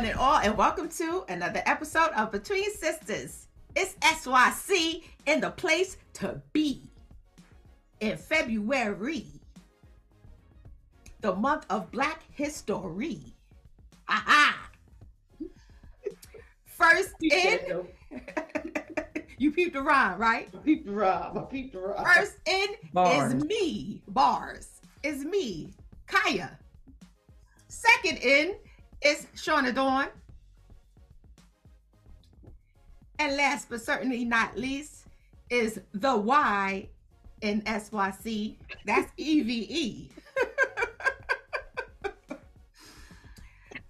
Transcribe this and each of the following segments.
one and all, and welcome to another episode of Between Sisters. It's SYC in the place to be in February, the month of Black History. Aha! First in, you peeped the rhyme, right? I peeped the rhyme. I peeped the rhyme. First in Bars. is me, bars, is me, Kaya. Second in is Shauna Dawn. And last but certainly not least is the Y in SYC. That's EVE.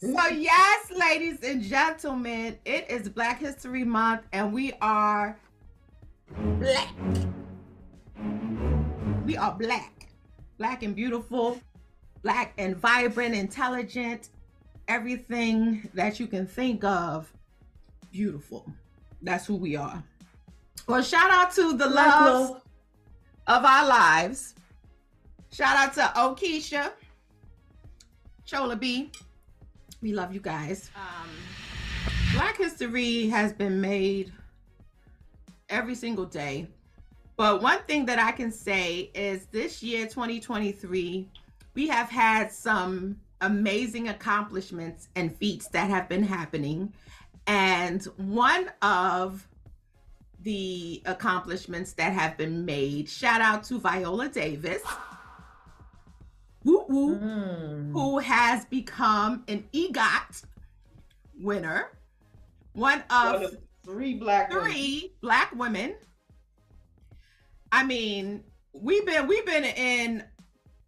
so, yes, ladies and gentlemen, it is Black History Month and we are black. We are black. Black and beautiful, black and vibrant, intelligent, everything that you can think of. Beautiful. That's who we are. Well, shout out to the love. of our lives. Shout out to Okesha, Chola B. We love you guys. Um, Black history has been made every single day. But one thing that I can say is this year, 2023, we have had some amazing accomplishments and feats that have been happening. And one of the accomplishments that have been made, shout out to Viola Davis, woo woo, Mm. who has become an EGOT winner, one One of of three black women. three black women. I mean, we've been we've been in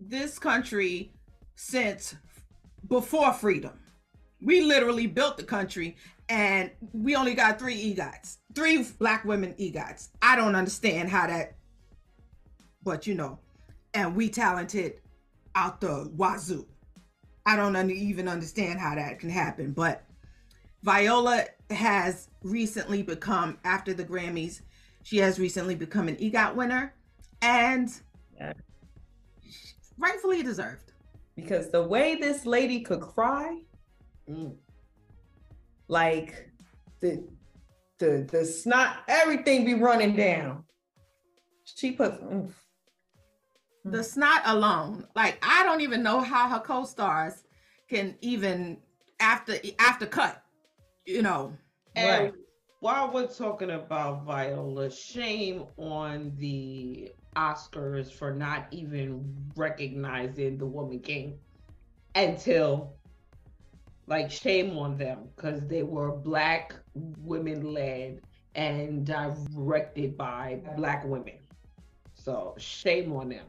this country since before freedom. We literally built the country and we only got three EGOTs. Three black women EGOTs. I don't understand how that but you know, and we talented out the wazoo. I don't un- even understand how that can happen, but Viola has recently become, after the Grammys, she has recently become an EGOT winner and Yeah. rightfully deserved. Because the way this lady could cry, Mm. like the the the snot, everything be running down. She puts mm. The snot alone, like I don't even know how her co-stars can even after after cut, you know. And Right. while we're talking about Viola, shame on the Oscars for not even recognizing the Woman King until, like, shame on them because they were black women led and directed by black women. So shame on them.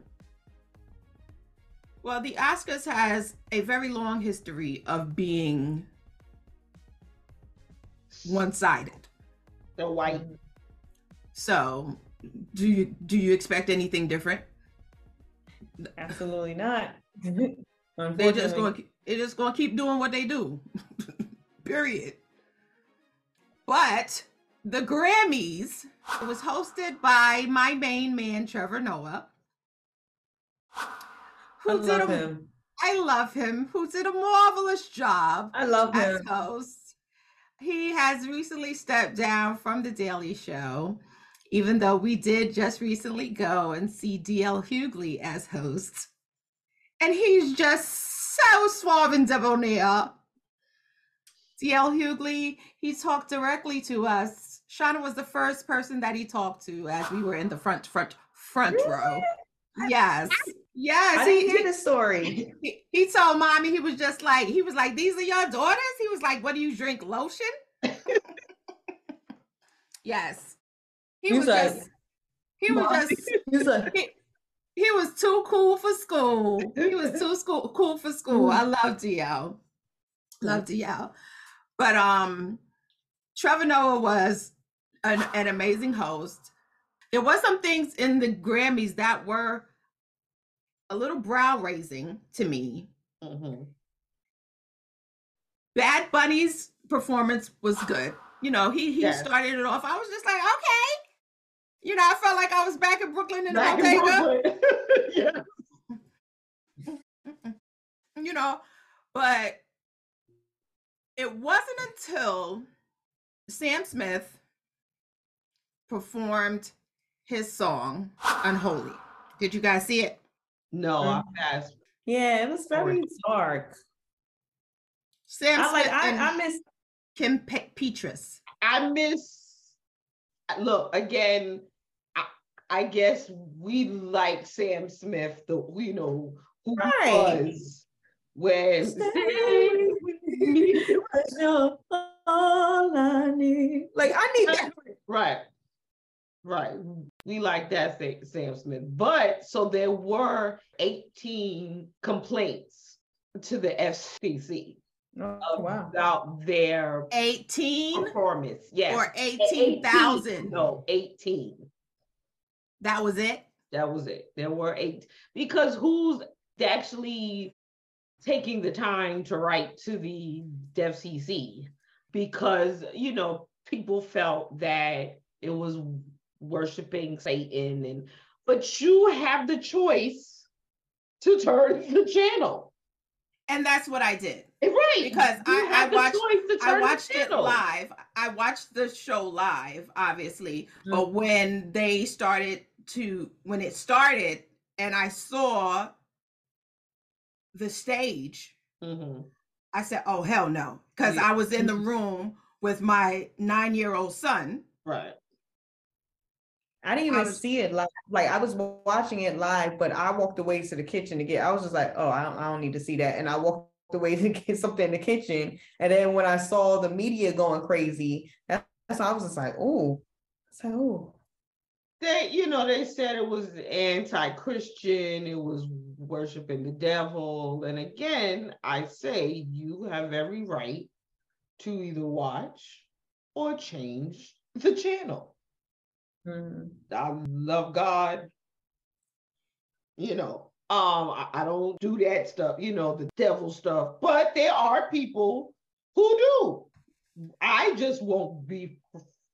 Well, the Oscars has a very long history of being one-sided. They're white. So, do you do you expect anything different? absolutely not. They're just going they're just going to keep doing what they do. Period. But the Grammys was hosted by my main man Trevor Noah. I Who did love a, him. I love him. Who did a marvelous job I love as him. host. He has recently stepped down from The Daily Show, even though we did just recently go and see DL Hughley as host. And he's just so suave and debonair. DL Hughley, he talked directly to us. Shauna was the first person that he talked to as we were in the front, front, front row. Yes. Yes. I he- didn't he- hear the story. he, he told mommy he was just like he was like these are your daughters he was like what do you drink lotion yes he He's was like, just he was just He's like, he, he was too cool for school he was too school cool for school i love DL love DL but um Trevor Noah was an, an amazing host there was some things in the Grammys that were a little brow raising to me Mhm. Bad Bunny's performance was good. You know, he he Yes. started it off. I was just like, okay. You know, I felt like I was back in Brooklyn in the Back in bodega. Brooklyn. yeah. You know, but it wasn't until Sam Smith performed his song Unholy. Did you guys see it? No. I mm-hmm. passed. Yeah, it was very dark. Sam I like Smith I, and I miss Kim Pe- Petras. I miss. Look again. I, guess we like Sam Smith, the you know who Right. was when. Stay with me, you're all I need. Like I need that. Right. Right. We like that Sa- Sam Smith. But so there were 18 complaints to the FCC Oh, wow. about their 18 performance. Yes. or 18. 18,000. No, 18. That was it. That was it. There were eight because who's actually taking the time to write to the FCC? Because you know people felt that it was worshiping Satan, and but you have the choice to turn the channel, And that's what I did. right? Because I- I the watched- choice to I watched it live. I watched the show live, obviously. Mm. But when they started to, when it started, and I saw the stage, Mhm. I said, "Oh hell no!" Because Yeah. I was in the room with my nine-year-old son. Right. I didn't I even was- see it live. Like I was watching it live, but I walked away to the kitchen to get. I was just like, oh, I don't, I don't need to see that, and I walked away to get something in the kitchen. And then when I saw the media going crazy, that's when I was just like, oh, so oh, they you know they said it was anti-christian it was worshiping the devil. And again i say you have every right to either watch or change the channel. Mm, i love god. You know um I, I don't do that stuff you know the devil stuff. But there are people who do. I just won't be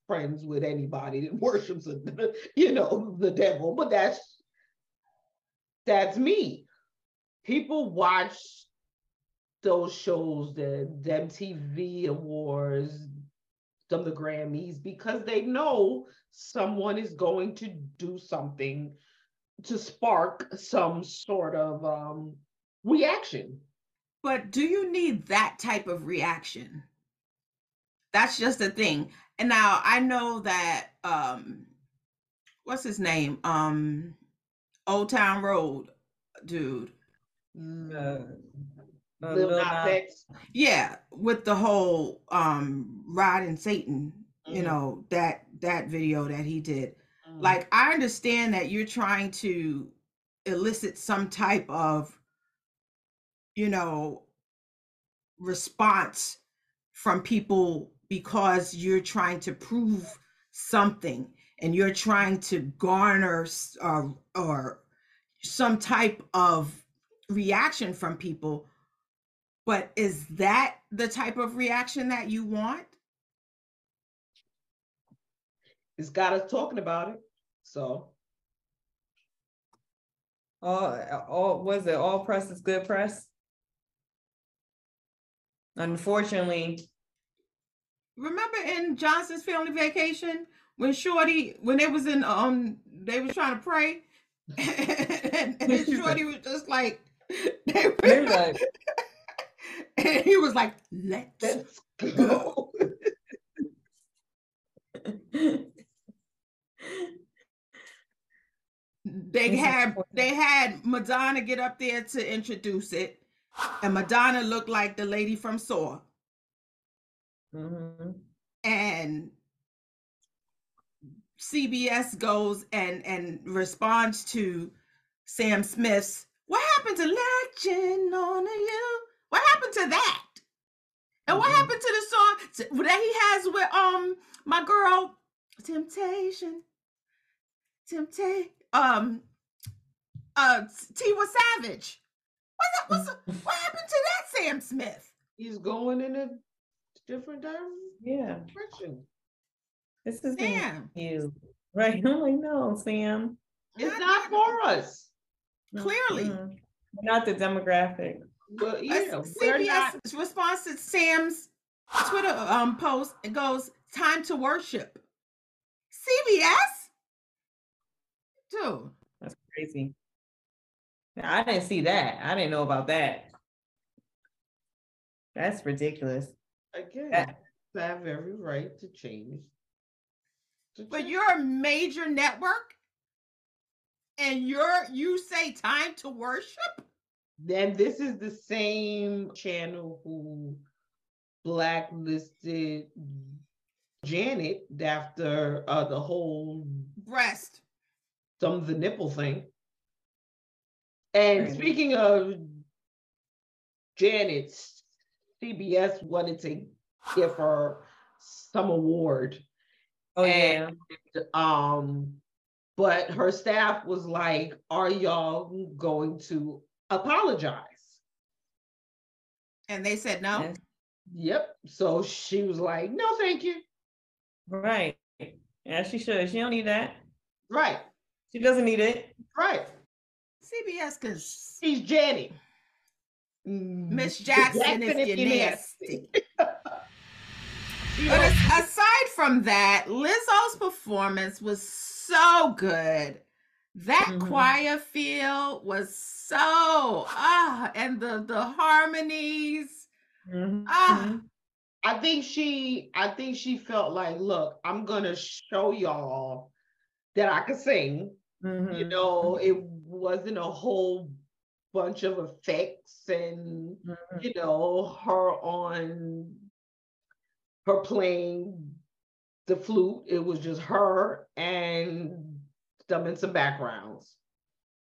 friends with anybody that worships the, you know the devil but that's that's me people watch those shows the, the mtv awards some of the grammys because they know someone is going to do something to spark some sort of um reaction But do you need that type of reaction? That's just the thing. And now I know that um what's his name? Um Old Town Road dude. uh, uh, Lil Lil Nas Nas- Yeah, with the whole um riding Satan, you Mhm. know, that that video that he did. Mhm. Like I understand that you're trying to elicit some type of you know response from people because you're trying to prove something and you're trying to garner uh, or some type of reaction from people but is that the type of reaction that you want? It's got us talking about it so. All, all was it? All press is good press? Unfortunately, remember in johnson's family vacation when shorty when they was in um they was trying to pray? And, and then shorty was just like they were, like, and he was like let's let's go. they had they had madonna get up there to introduce it and madonna looked like the lady from saw Mhm. and CBS goes and and responds to Sam Smith's what happened to legend on you? What happened to that? And what Mhm. happened to the song that he has with um my girl Temptation? Temptation um uh Tiwa Savage. What's that, what's what happened to that Sam Smith? he's going in a different di- yeah, direction this is Sam. you. Right. I'm like, no, Sam. it's not for us Clearly. Mm-mm. Not the demographic. but Uh, yeah we're not CBS response to Sam's Twitter um post. It goes, "Time to worship." CBS, dude. That's crazy. I didn't see that. I didn't know about that. That's ridiculous. Again, That- they have every right to change. to But change. you're a major network, and you're you say time to worship. then this is the same channel who blacklisted Janet after uh, the whole Breast. some of the nipple thing. And speaking of Janet, CBS wanted to give her some award. Oh yeah. And, um, but her staff was like, Are y'all going to apologize? And they said no. Yes. Yep. So she was like, No, thank you. Right. Yeah, she should. She don't need that. Right, She doesn't need it. right. CBS cause She's Janet. Miss Jackson, if you're nasty. She But aside from that, Lizzo's performance was so good. That Mhm. choir feel was so ah, and the the harmonies. Mhm. Ah. I think she I think she felt like, look, I'm gonna show y'all that I can sing. You Mhm. know, it wasn't a whole bunch of effects and Mhm. you know, her on her playing the flute. It was just her and some in some backgrounds.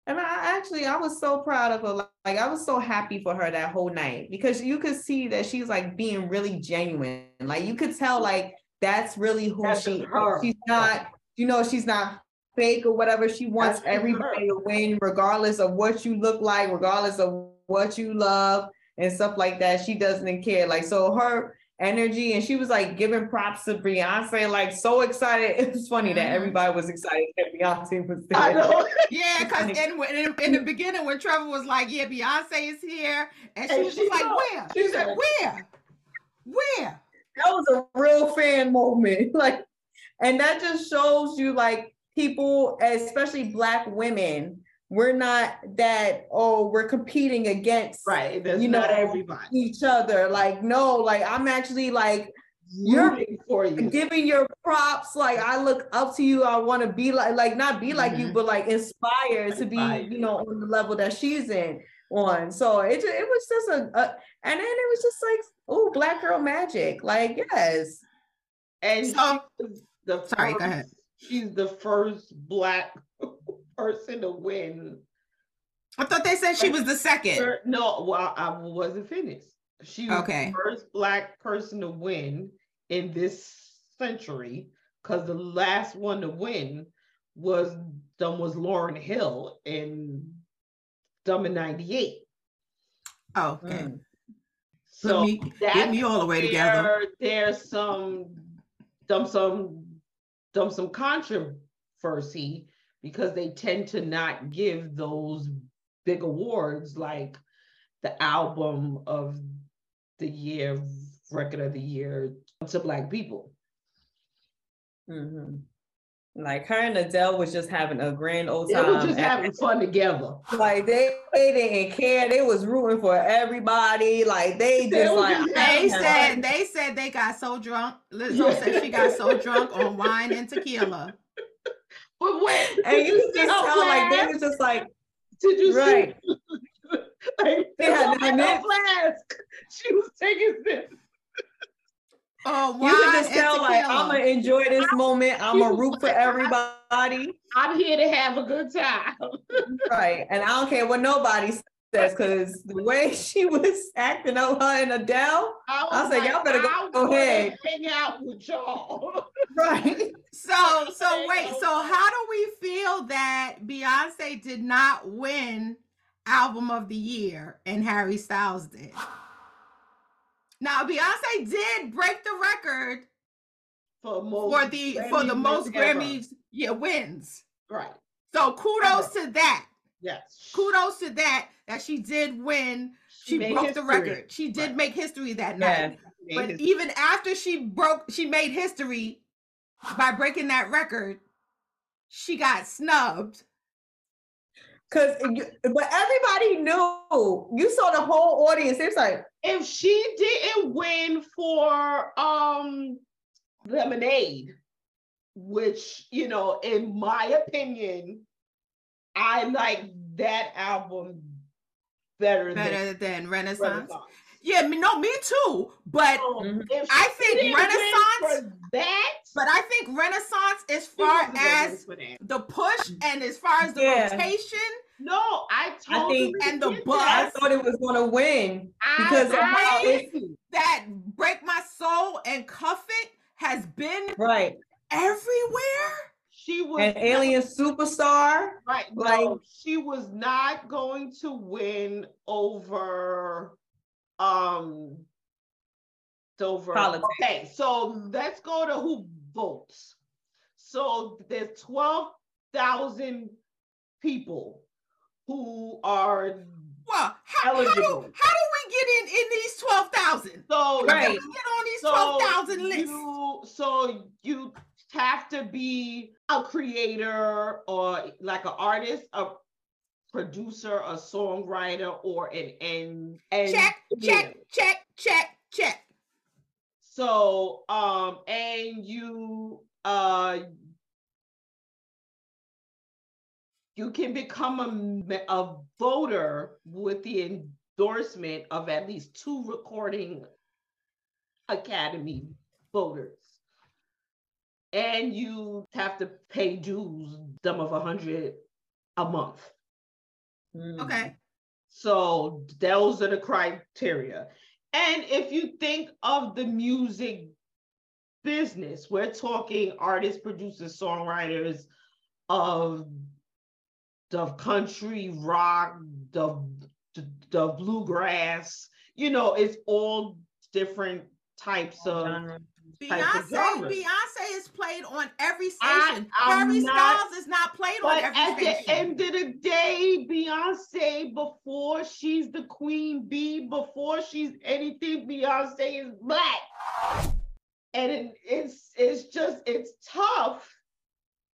And I actually, I was so proud of her. Like, like, I was so happy for her that whole night because you could see that she's like being really genuine. Like you could tell, like that's really who That's she. her. She's not, you know, she's not fake or whatever. She wants That's her. everybody to win, regardless of what you look like, regardless of what you love and stuff like that. She doesn't care. Like so, her energy and she was like giving props to Beyonce, like so excited. It was funny that Mhm. everybody was excited that Beyonce was there. I know. Yeah, because in, in, in the beginning when Trevor was like, "Yeah, Beyonce is here," and she And was she just like. "Where?" She She said, said- "Where? Where?" that was a real fan moment like and that just shows you like people especially black women we're not that oh we're competing against Right. That's You not know, everybody. each other like no like i'm actually like You're you. giving your props like i look up to you i want to be like like not be like you Mhm. but like inspired to be you know on the level that she's in on so it, it was just a, a and then it was just like oh black girl magic like yes And So- the Sorry, go ahead. She's the first black person to win. I thought they said she was the second. No, well, I wasn't finished. She was Okay. the first black person to win in this century because the last one to win was done was Lauryn Hill in Dumb in '98. Oh, okay. Mm. So me, get me all the way together. there's some dumb some some some controversy because they tend to not give those big awards like the album of the year, record of the year to black people. Mhm. Like her and Adele was just having a grand old They time. were just having fun together. like they, they didn't care. They was rooting for everybody. Like they They just were like just They said fun. they said they got so drunk. Lizzo said she got so drunk on wine and tequila. But when and you just her tell like they flask? was just like Did you right. see? like, They had look no her flask. She was taking sips. Oh, You can just tell like. I'm gonna enjoy this moment. I'm gonna root for everybody. I'm here to have a good time. Right. And I don't care what nobody says because the way she was acting out her and Adele. I, I was said, y'all better go- go ahead. Hang out with y'all. Right. So so wait, so how do we feel that Beyonce did not win album of the year and Harry Styles did? Now Beyonce did break the record For most for the for the most ever. Grammys yeah wins. Right. So kudos to that. Yes. Kudos to that that she did win. She, made broke the record. She did Right. make history that Yeah. night. But his- even after she broke, she made history by breaking that record. She got snubbed. Cause but everybody knew. You saw the whole audience. It's like, if she didn't win for um lemonade which you know in my opinion i like that album better, Better than than Renaissance. Renaissance. Yeah, me- no, me too. But So, Mhm. I think Renaissance- for that but I think Renaissance, as far as win for that. the push and as far as the Yeah. rotation, no i totally and the buzz- I thought it was gonna win I- because I how agree. it- that break my soul and cuff it has been right. everywhere. she was An alien superstar. Right. Like- no, she was not going to win over um over Politics. Okay, so let's go to who votes. So there's 12,000 people who are Well, how, how, do, how do we get in in these twelve thousand? so How do Right. we get on these so twelve thousand lists? you so you have to be a creator or like an artist, a producer, a songwriter, or an and and check, check, check, check, check. So um and you uh you can become a, a voter with the endorsement of at least two recording academy voters and you have to pay dues sum of a hundred a month Mm. Okay. so those are the criteria. And if you think of the music business, we're talking artists, producers, songwriters of the country, rock, the, the, the bluegrass, you know, it's all different types of of Beyonce, genres. Beyonce is played on every station. I'm Harry Styles is not played on But every at station. the end of the day, Beyonce, before she's the queen bee, before she's anything, Beyonce is black. And it- it's it's just it's tough.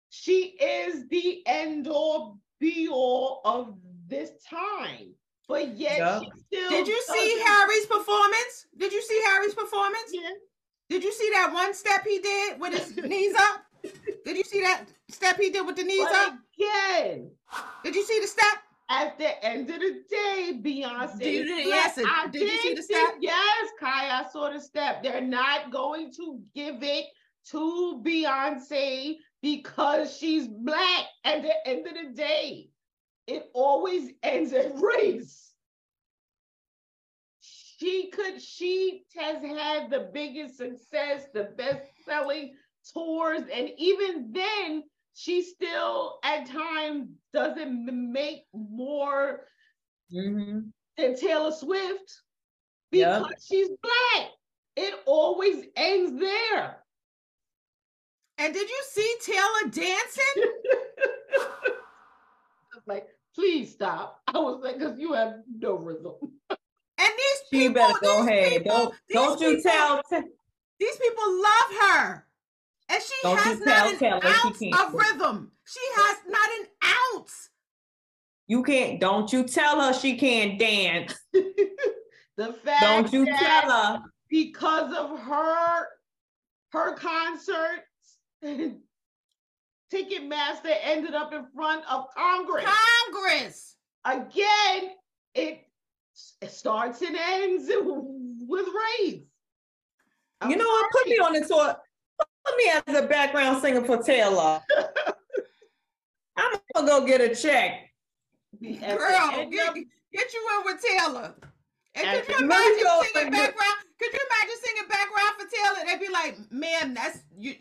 She is the end all be all of this time. But yet Yeah. she still Did you see doesn't- Harry's performance? Did you see Harry's performance? Yeah. Did you see that one step he did with his knees up? Did you see that step he did with the knees But up? again, Did you see the step? at the end of the day, Beyonce. Did you- is yes. I did you see the see- step? Yes, Kai, I saw the step. They're not going to give it to Beyonce because she's black. At the end of the day, it always ends at race. She could, she has had the biggest success, the best selling tours, and even then, she still at times doesn't make more Mhm. than Taylor Swift Yep. because she's black. It always ends there. And did you see Taylor dancing? It's like, please stop. I was like, because you have no rhythm. And these She people, better go these ahead. people- Don't don't you people- tell. t- These people love her. And she Don't you has tell not an Taylor she ounce can't of rhythm. She has not an ounce. You can't. Don't you tell her she can't dance. the fact Don't you that tell her. because of her her concerts, Ticketmaster ended up in front of Congress. Congress. Again, it, it starts and ends with race. I'm You know what? Put me on the tour. Put me as a background singer for Taylor. I'm gonna go get a check. The- at the Girl, get, get you in with Taylor. And could you imagine go singing background? Could you imagine singing background for Taylor? They'd be like, "Ma'am, that's you.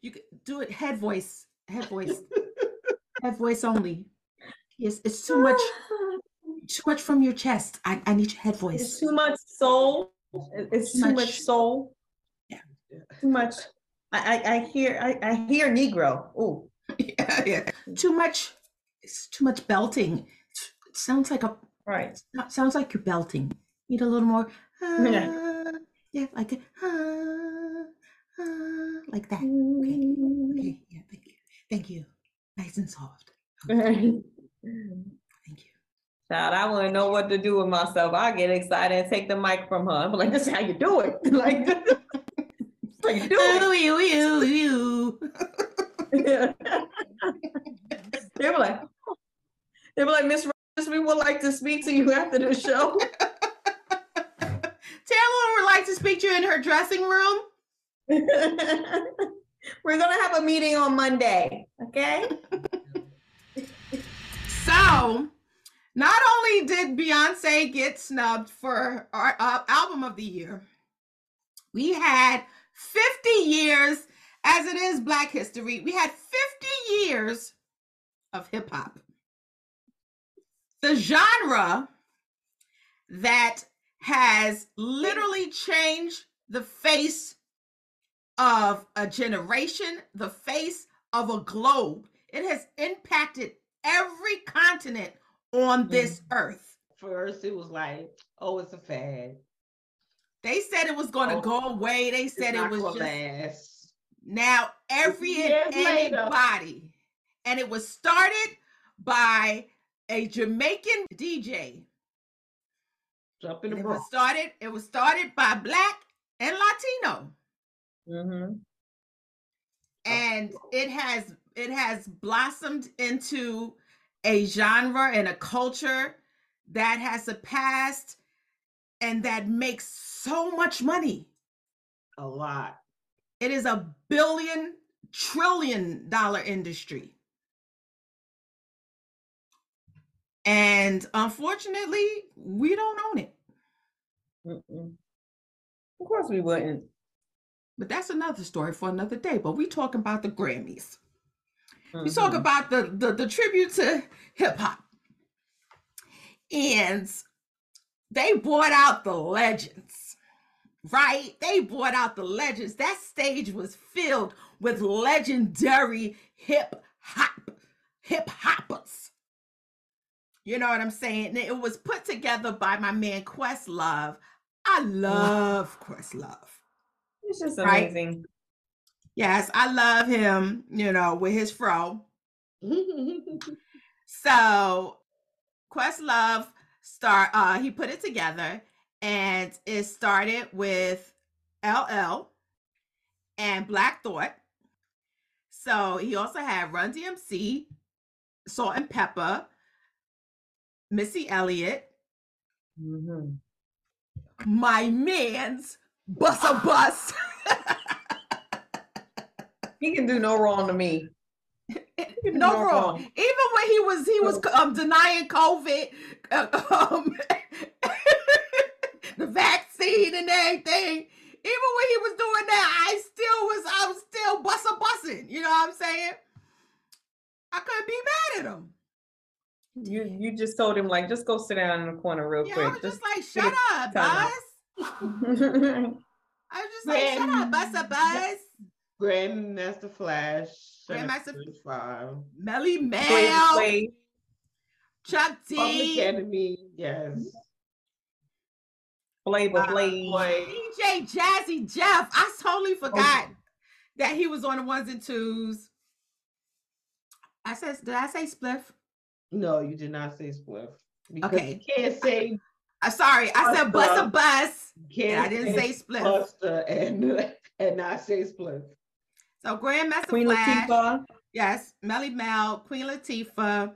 You could do it head voice, head voice, head voice only. It's it's too much, too much from your chest. I, I need your head It's voice. too much soul. It's Too too much- much soul. Yeah. Too much. I, I, I hear I, I hear Negro. Oh, yeah, yeah. Too much. It's too much belting. sounds like a Right. sounds like you're belting. Need a little more. Yeah. ah, yeah, like a, ah, ah, like that. Okay, okay. yeah, thank you, thank you. Nice and soft. Thank you. Child, I wouldn't know what to do with myself. I get excited and take the mic from her. I'm like, this is how you do it. like, how you do it. They were like, they were like, Miss Rogers, we would like to speak to you after the show. Like to speak to you in her dressing room. We're gonna have a meeting on Monday, okay? So, not only did Beyonce get snubbed for our uh, album of the year, we had 50 years, as it is Black History, we had 50 years of hip hop. The genre that has literally changed the face of a generation, the face of a globe. It has impacted every continent on mm-hmm. this earth. First, it was like, oh, it's a fad. They said it was going to Oh, go away. They said it was just last. now every years and later. anybody, and it was started by a Jamaican DJ. Jump in the It brook. was started. It was started by Black and Latino. Mm-hmm. and it has it has blossomed into a genre and a culture that has a past and that makes so much money A lot. it is a billion trillion dollar industry and unfortunately we don't own it Mm-mm. Of course we wouldn't. but that's another story for another day but we talking about the grammys We talk Mhm. about the, the the tribute to hip hop, and they brought out the legends, right? They brought out the legends. That stage was filled with legendary hip hop hip hoppers. You know what I'm saying? It was put together by my man Questlove. I love Questlove. It's just Right? amazing. Yes, I love him, you know, with his fro. So Questlove start uh he put it together and it started with LL and Black Thought. So he also had Run DMC, Salt-N-Pepa, Missy Elliott, Mhm. My man's bus a Bus. He can do no wrong to me. no no wrong. wrong. Even when he was he was um denying COVID, uh, um, the vaccine and everything. Even when he was doing that, I still was I was still bussa bussing. You know what I'm saying? I couldn't be mad at him. You you just told him like just go sit down in the corner real Yeah, I was quick. just like, shut up, time out." Buzz. I was just like, shut up, Bussa Buzz. Grandmaster Flash. Grandmaster- Grandmaster Five. Melly Play- Mel, play. Chuck Public D, Enemy. Yes. Flavor Uh, Flav. DJ Jazzy Jeff. I totally forgot that he was on the ones and twos. I said, did I say spliff? No, you did not say Spliff. Okay. You can't say. Uh, sorry, I said bus a Busta. bus. you And I didn't say spliff. Buster and and not say Spliff. So Grandmaster Queen Flash. Latifah. Yes, Melle Mel, Queen Latifah,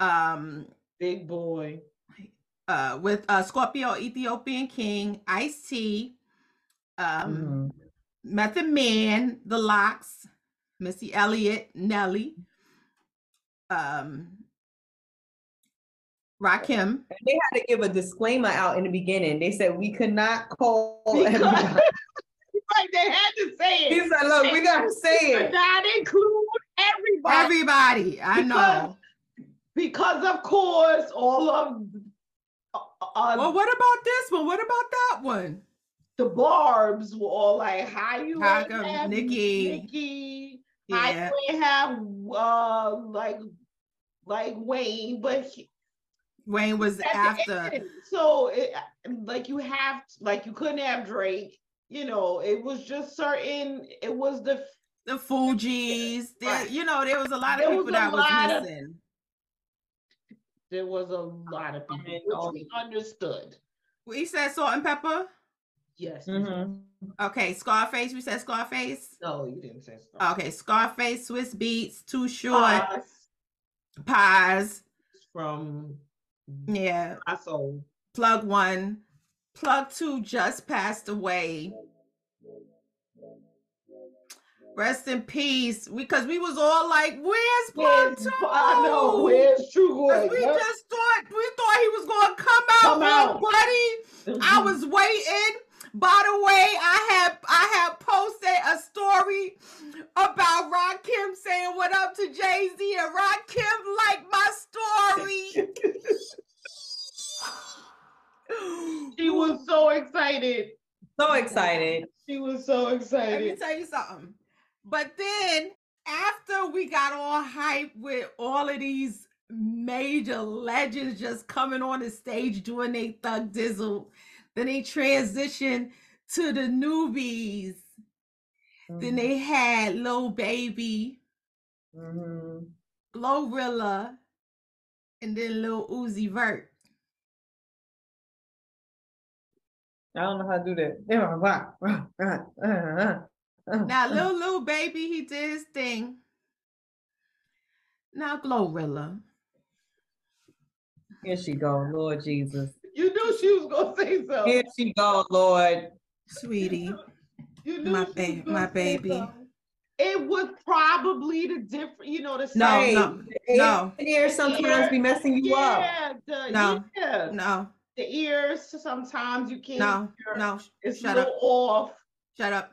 um, Big boy. uh, with uh Scorpio Ethiopian King, Ice T, um, Mhm. Method Man, The LOX, Missy Elliott, Nelly, um, Rakim. They had to give a disclaimer out in the beginning. They said we could not call Because- everybody. Right, they had to say it. He said, look, we gotta say it. not include everybody. Everybody, I know. because of course all of uh, uh, Well, what about this one? What about that one? the barbs were all like how you How come have Nicki- Nicki, Yeah. you have uh like like Wayne but he, Wayne was after. So, it, like you have, like you couldn't have Drake. You know, it was just certain. It was the the Fugees. There, right. you know, there was a lot of there people was that was missing. Of, there was a lot of people which we understood. We said Salt-N-Pepa. Yes. Mm-hmm. Okay, Scarface. We said Scarface. No, you didn't say Scarface. Okay, Scarface, Swizz Beatz, Too Short, Paz. From yeah, I sold Plug One, Plug Two just passed away. Rest in peace. Because we, we was all like, "Where's Plug Two? I know. Where's Trugoy? We yep. just thought we thought he was going to come out, come out. buddy. I mm-hmm. was waiting. By the way, I have I have posted a story about Rakim saying what up to Jay Z, and Rakim liked my story. she was so excited. So excited. She was so excited. Let me tell you something. But then after we got all hyped with all of these major legends just coming on the stage doing their thug dizzle, then they transitioned to the newbies. Mm-hmm. Then they had Lil Baby, mm-hmm. Glorilla, and then Lil Uzi Vert. I don't know how to do that. now, little little baby, he did his thing. Now, Glorilla. Here she go, Lord Jesus. You knew she was gonna say something. Here she go, Lord. Sweetie. You knew my baby, my baby. Something. It was probably the different, you know, the same. No, no. The ears sometimes be messing you yeah, up. The, no, yeah. no. The ears sometimes you can't. No, no. It's Shut a little up. off. Shut up.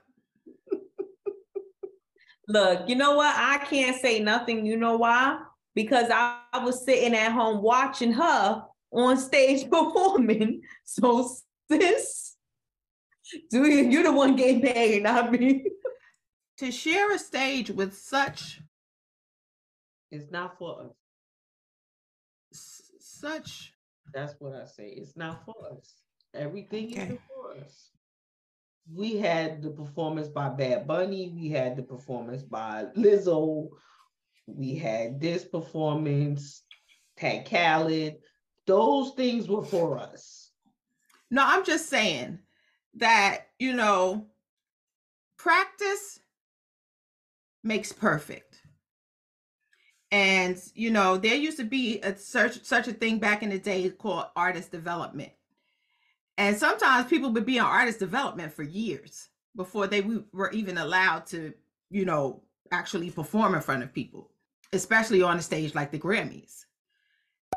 Look, you know what? I can't say nothing. You know why? Because I, I was sitting at home watching her on stage performing. So, sis, do you? You're the one getting paid, not me. to share a stage with such. It's not for us. Such. That's what I say. It's not for us. Everything okay. is for us we had the performance by Bad Bunny, we had the performance by Lizzo, we had this performance, Tag Khaled. Those things were for us. No, I'm just saying that, you know, practice makes perfect. And you know, there used to be a such such a thing back in the day called artist development and sometimes people would be on artist development for years before they were even allowed to, you know, actually perform in front of people, especially on a stage like the Grammys.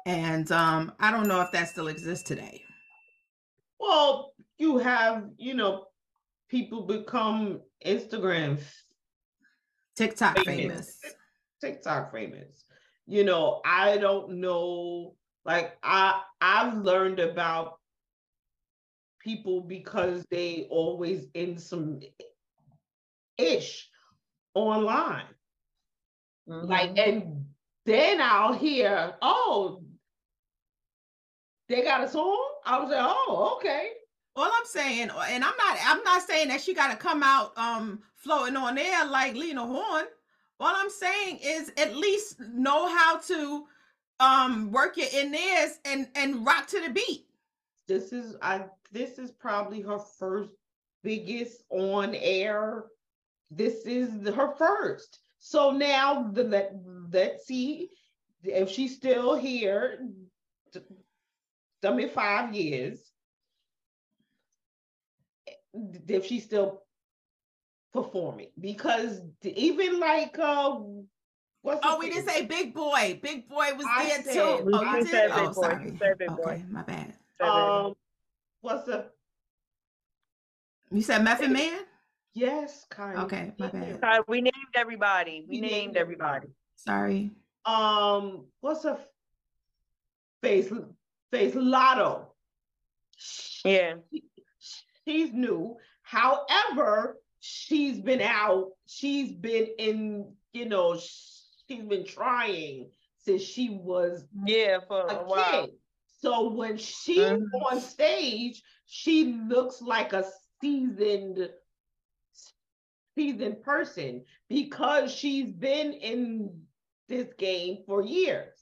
And um, I don't know if that still exists today. Well, you have, you know, people become Instagram TikTok famous. famous. TikTok famous. You know, I don't know like I I've learned about people because they always in some ish online. Mm-hmm. Like, and then I'll hear, oh, they got a song. I was like, oh, okay. All I'm saying, and I'm not, I'm not saying that she got to come out um floating on air like Lena Horne. All I'm saying is at least know how to um work your in theirs and and rock to the beat. This is I this is probably her first biggest on air. This is her first. So now the let let's see if she's still here. I mean, five years. If she's still performing, because even like uh, What's oh, we didn't say Big boy. Big boy was I there said, too. Oh, you did. Oh, sorry. Okay, my bad. Um, what's the? You said Method Man. Yes, kind. Okay, my bad. Sorry, we named everybody. We, we named, named everybody. Sorry. Um, what's a face face Latto. Yeah, she's new. However, she's been out. She's been in. You know, she's been trying since she was yeah for a, a while. Kid. So when she's Mhm. on stage, she looks like a seasoned seasoned person because she's been in this game for years.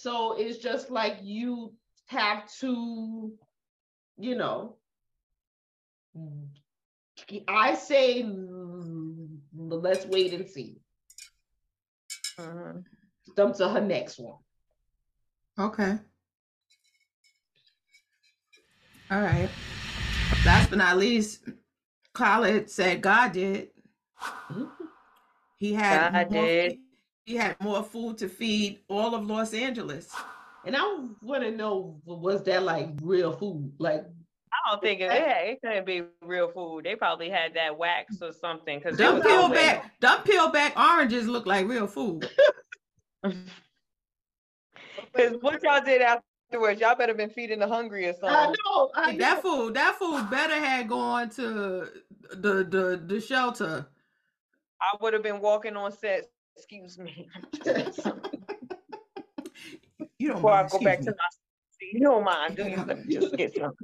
So it's just like you have to, you know, I say let's wait and see. Mhm. Jump to her next one. Okay. All right. Last but not least, Khaled said God did. He had God did. He had more food to feed all of Los Angeles. And I want to know was that like real food? Like I don't think it, yeah, it couldn't be real food. They probably had that wax or something because Them was peel out there. back, them peel back oranges look like real food. Because what y'all did afterwards, y'all better been feeding the hungry or I something. know, I that food, that food better had gone to the the the shelter. I would have been walking on set. Excuse me. You don't Before I go back excuse to my seat. You don't mind, do you? Let me just get some.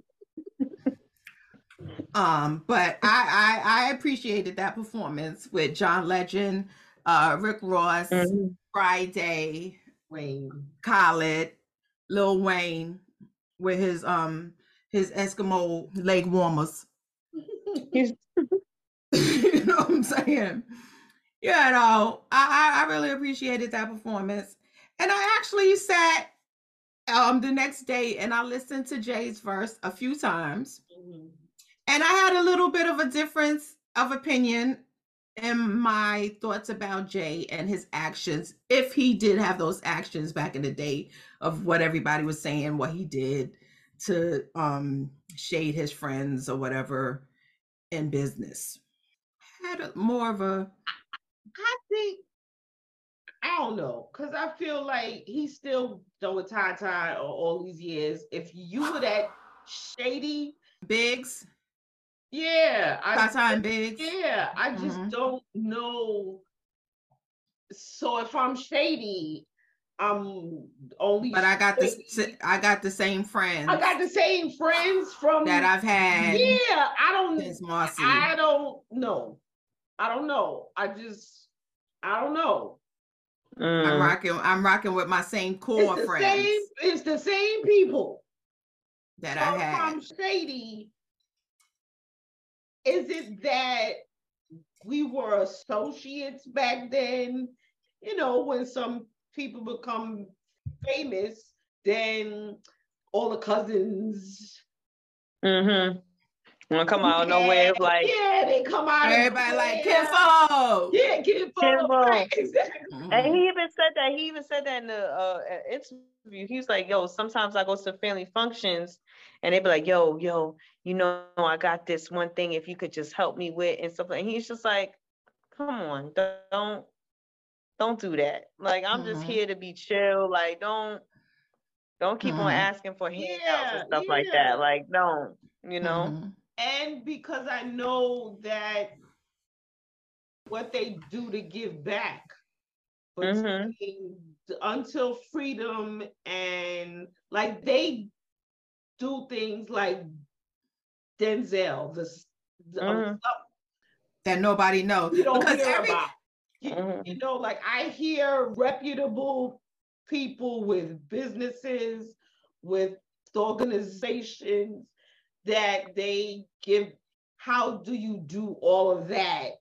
Um, but I, I I appreciated that performance with John Legend, uh, Rick Ross, Mhm. Fridayy, Wayne. Khaled, Lil Wayne, with his um his Eskimo leg warmers. You know what I'm saying? You know, I, I I really appreciated that performance, and I actually sat um the next day and I listened to Jay's verse a few times. Mhm. And I had a little bit of a difference of opinion in my thoughts about Jay and his actions, if he did have those actions back in the day of what everybody was saying, what he did to um shade his friends or whatever in business. Had a, more of a I think I don't know because I feel like he's still throwing tie tie all, all these years. If you were that shady, Biggs, yeah, I Tata and Biggs. yeah, I just Mhm. don't know. So if I'm shady, I'm only. But I got the shady. I got the same friends I got the same friends from that I've had Yeah, I don't. since Marcy. I don't know. I don't know. I just. I don't know. I'm Mm. rocking. I'm rocking with my same core It's friends same. It's the same people. that So I if had. I'm shady. Is it that we were associates back then? You know, when some people become famous, then all the cousins Mm-hmm. Wanna come out no way yeah, like yeah, they come out. Everybody like nowhere. Kinfo. Yeah, Kinfo. Kinfo. Right, exactly. Mhm. And he even said that. He even said that in the uh, interview. He was like, "Yo, sometimes I go to family functions, and they be like, yo, yo, you know, I got this one thing. If you could just help me with and stuff." And he's just like, "Come on, don't, don't do that. Like, I'm just Mhm. here to be chill. Like, don't, don't keep on Mhm. asking for handouts Yeah, and stuff like that. Like, don't, you know." Mhm. And because I know that what they do to give back Mhm. between the- until freedom and like they do things like Denzel, the, the um, Mhm. stuff That nobody knows you don't because hear every about. You, Mhm. you know, like I hear reputable people with businesses, with organizations that they give. How do you do all of that?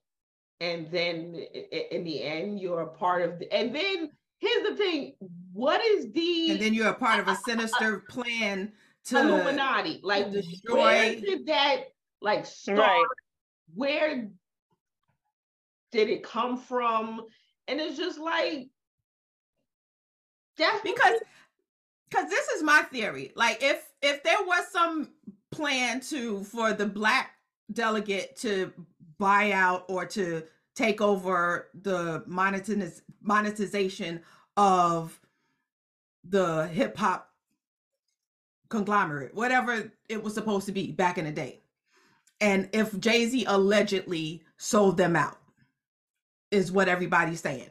And then i- i- in the end, you're a part of the. And then here's the thing: what is the and then you're a part of a sinister plan to Illuminati? Like, where destroy- did that like start? Right. Where did it come from? And it's just like that's because because this is my theory like if if there was some plan to for the black delegate to buy out or to take over the monetiz- monetization of the hip hop conglomerate whatever it was supposed to be back in the day. And if Jay-Z allegedly sold them out is what everybody's saying.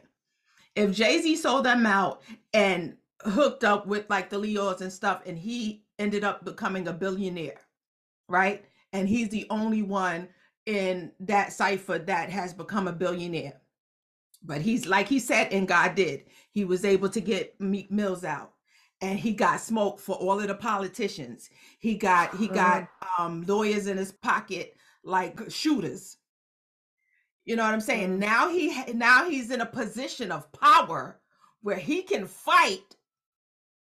If Jay-Z sold them out and hooked up with like the Leos and stuff, and he ended up becoming a billionaire, right? And he's the only one in that cipher that has become a billionaire. But he's like he said, and God did. He was able to get Meek Mills out. And he got smoke for all of the politicians. He got he got um lawyers in his pocket like shooters. You know what I'm saying? Now he now he's in a position of power where he can fight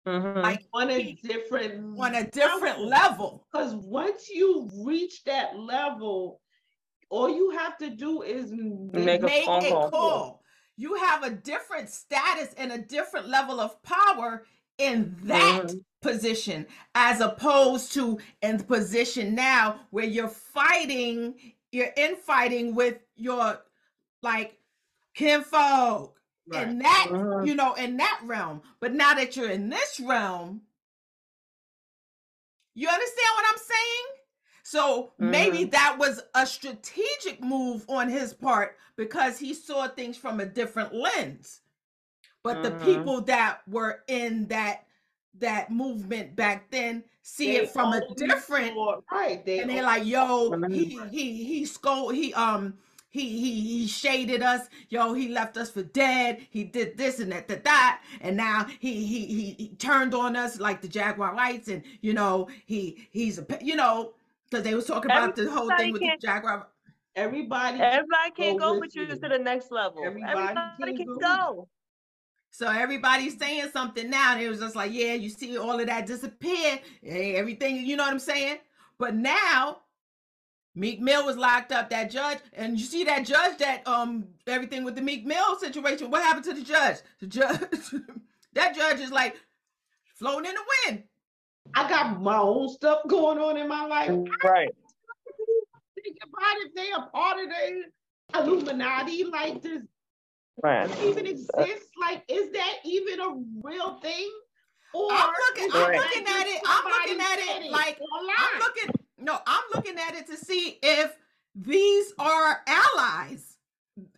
Mhm. like on a different on a different level. Because once you reach that level, all you have to do is Make a Make phone a call. call. You have a different status and a different level of power in that Mhm. position as opposed to in the position now where you're fighting, you're infighting with your like kinfolk in that, Mhm. you know, in that realm. But now that you're in this realm, you understand what I'm saying? So maybe that was a strategic move on his part because he saw things from a different lens. But the Mhm. people that were in that that movement back then see They it from a different right. They and they're like, yo, he he he scold he um he he he shaded us, yo, he left us for dead, he did this and that, that, that, and now he he he, he turned on us like the Jaguar lights, and you know, he he's a you know, because they was talking about the whole thing with the Everybody Jaguar. everybody Everybody can't go go with with you you. to the next level. Everybody Everybody, can can go. go. So everybody's saying something now, and it was just like, yeah, you see all of that disappear, eh, everything, you know what I'm saying? But now Meek Mill was locked up, that judge, and you see that judge that um everything with the Meek Mill situation. What happened to the judge? The judge that judge is like floating in the wind. I got my own stuff going on in my life. Right. Think about it. They are part of the Illuminati. Like, does Right. even exist? Like, is that even a real thing? Or I'm looking, I'm looking at it, I'm looking at it like online? I'm looking, no, I'm looking at it to see if these are allies.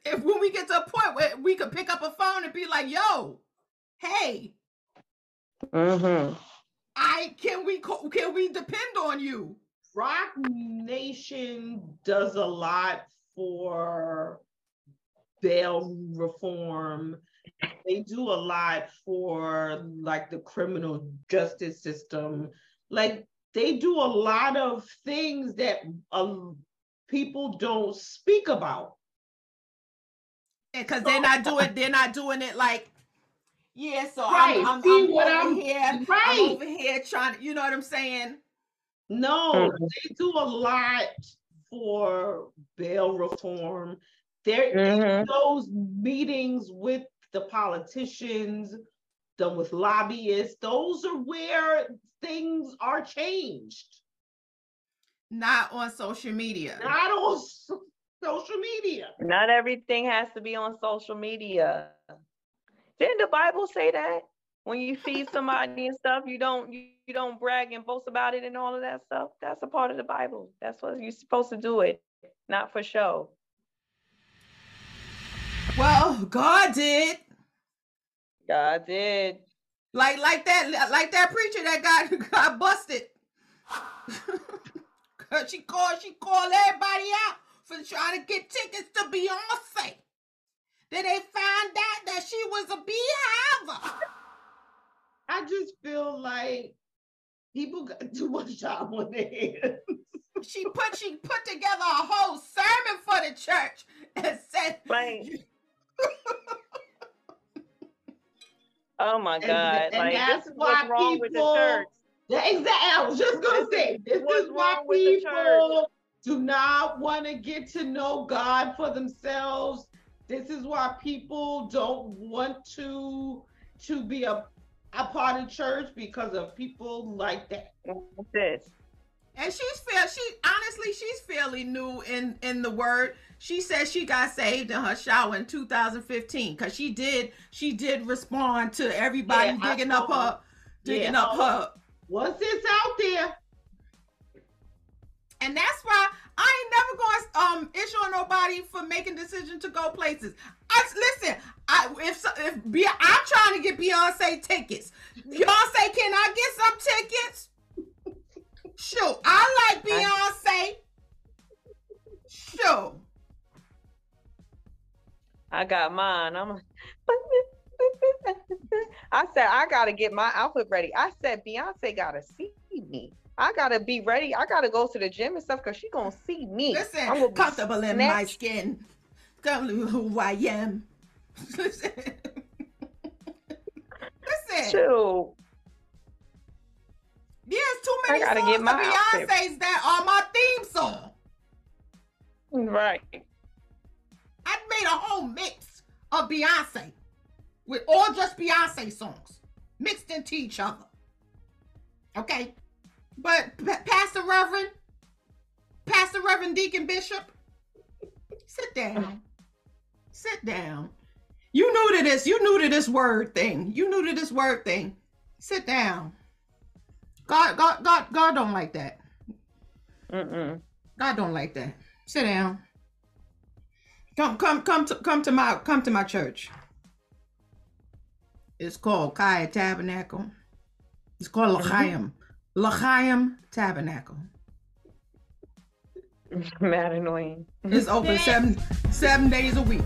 If when we get to a point where we could pick up a phone and be like, yo, hey, Mm-hmm. I can we can we depend on you? Roc Nation does a lot for bail reform. They do a lot for like the criminal justice system. Like they do a lot of things that um, people don't speak about. Because they're not doing they're not doing it like yeah, so Right, I'm, I'm, see I'm what over I'm- here. I'm right. over here trying to, you know what I'm saying? No, Mhm. they do a lot for bail reform. There Mhm. those meetings with the politicians, done with lobbyists, those are where things are changed. Not on social media. Not on so- social media. Not everything has to be on social media. Didn't the Bible say that? When you feed somebody and stuff, you don't you, you don't brag and boast about it and all of that stuff. That's a part of the Bible. That's what you're supposed to do it, not for show. Well, God did. God did. Like like that like that preacher that got got busted. Cause she called she called everybody out for trying to get tickets to Beyonce. Then they found out that she was a beehiver. I just feel like people got too much time on their hands. She put she put together a whole sermon for the church and said Right. Oh my God. and like that's why what's wrong with the people- church. Exactly. I was just gonna This say this is why wrong with the people do not want to get to know God for themselves. This is why people don't want to to be a a part of church because of people like that. This? And she's fair she honestly she's fairly new in in the word she says she got saved in her shower in 2015 because she did she did respond to everybody Yeah, digging up her digging Yeah. up her Once it's out there, and that's why I ain't never going to um issue on nobody for making decision to go places. I listen. I if if Be- I'm trying to get Beyonce tickets. Beyonce, can I get some tickets? Sure, I like Beyonce. Sure. I got mine. I'm. I said I gotta get my outfit ready. I said Beyonce gotta see me. I gotta be ready. I gotta go to the gym and stuff because she gonna see me. Listen, I'm gonna comfortable in my skin. To who I am. Listen. Listen. There's too I many gotta songs get my of. Beyonce's that are my theme song. Right. I made a whole mix of Beyonce with all just Beyonce songs mixed into each other. Okay, but P- Pastor Reverend, Pastor Reverend Deacon Bishop, sit down, sit down. You new to this. You new to this word thing. You new to this word thing. Sit down. God, God, God, God don't like that. Mm-mm. God don't like that. Sit down. Come, come, come to come to my come to my church. It's called Kaya Tabernacle. It's called mm-hmm. L'chaim. L'chaim Tabernacle. Mad annoying. It's open seven seven days a week.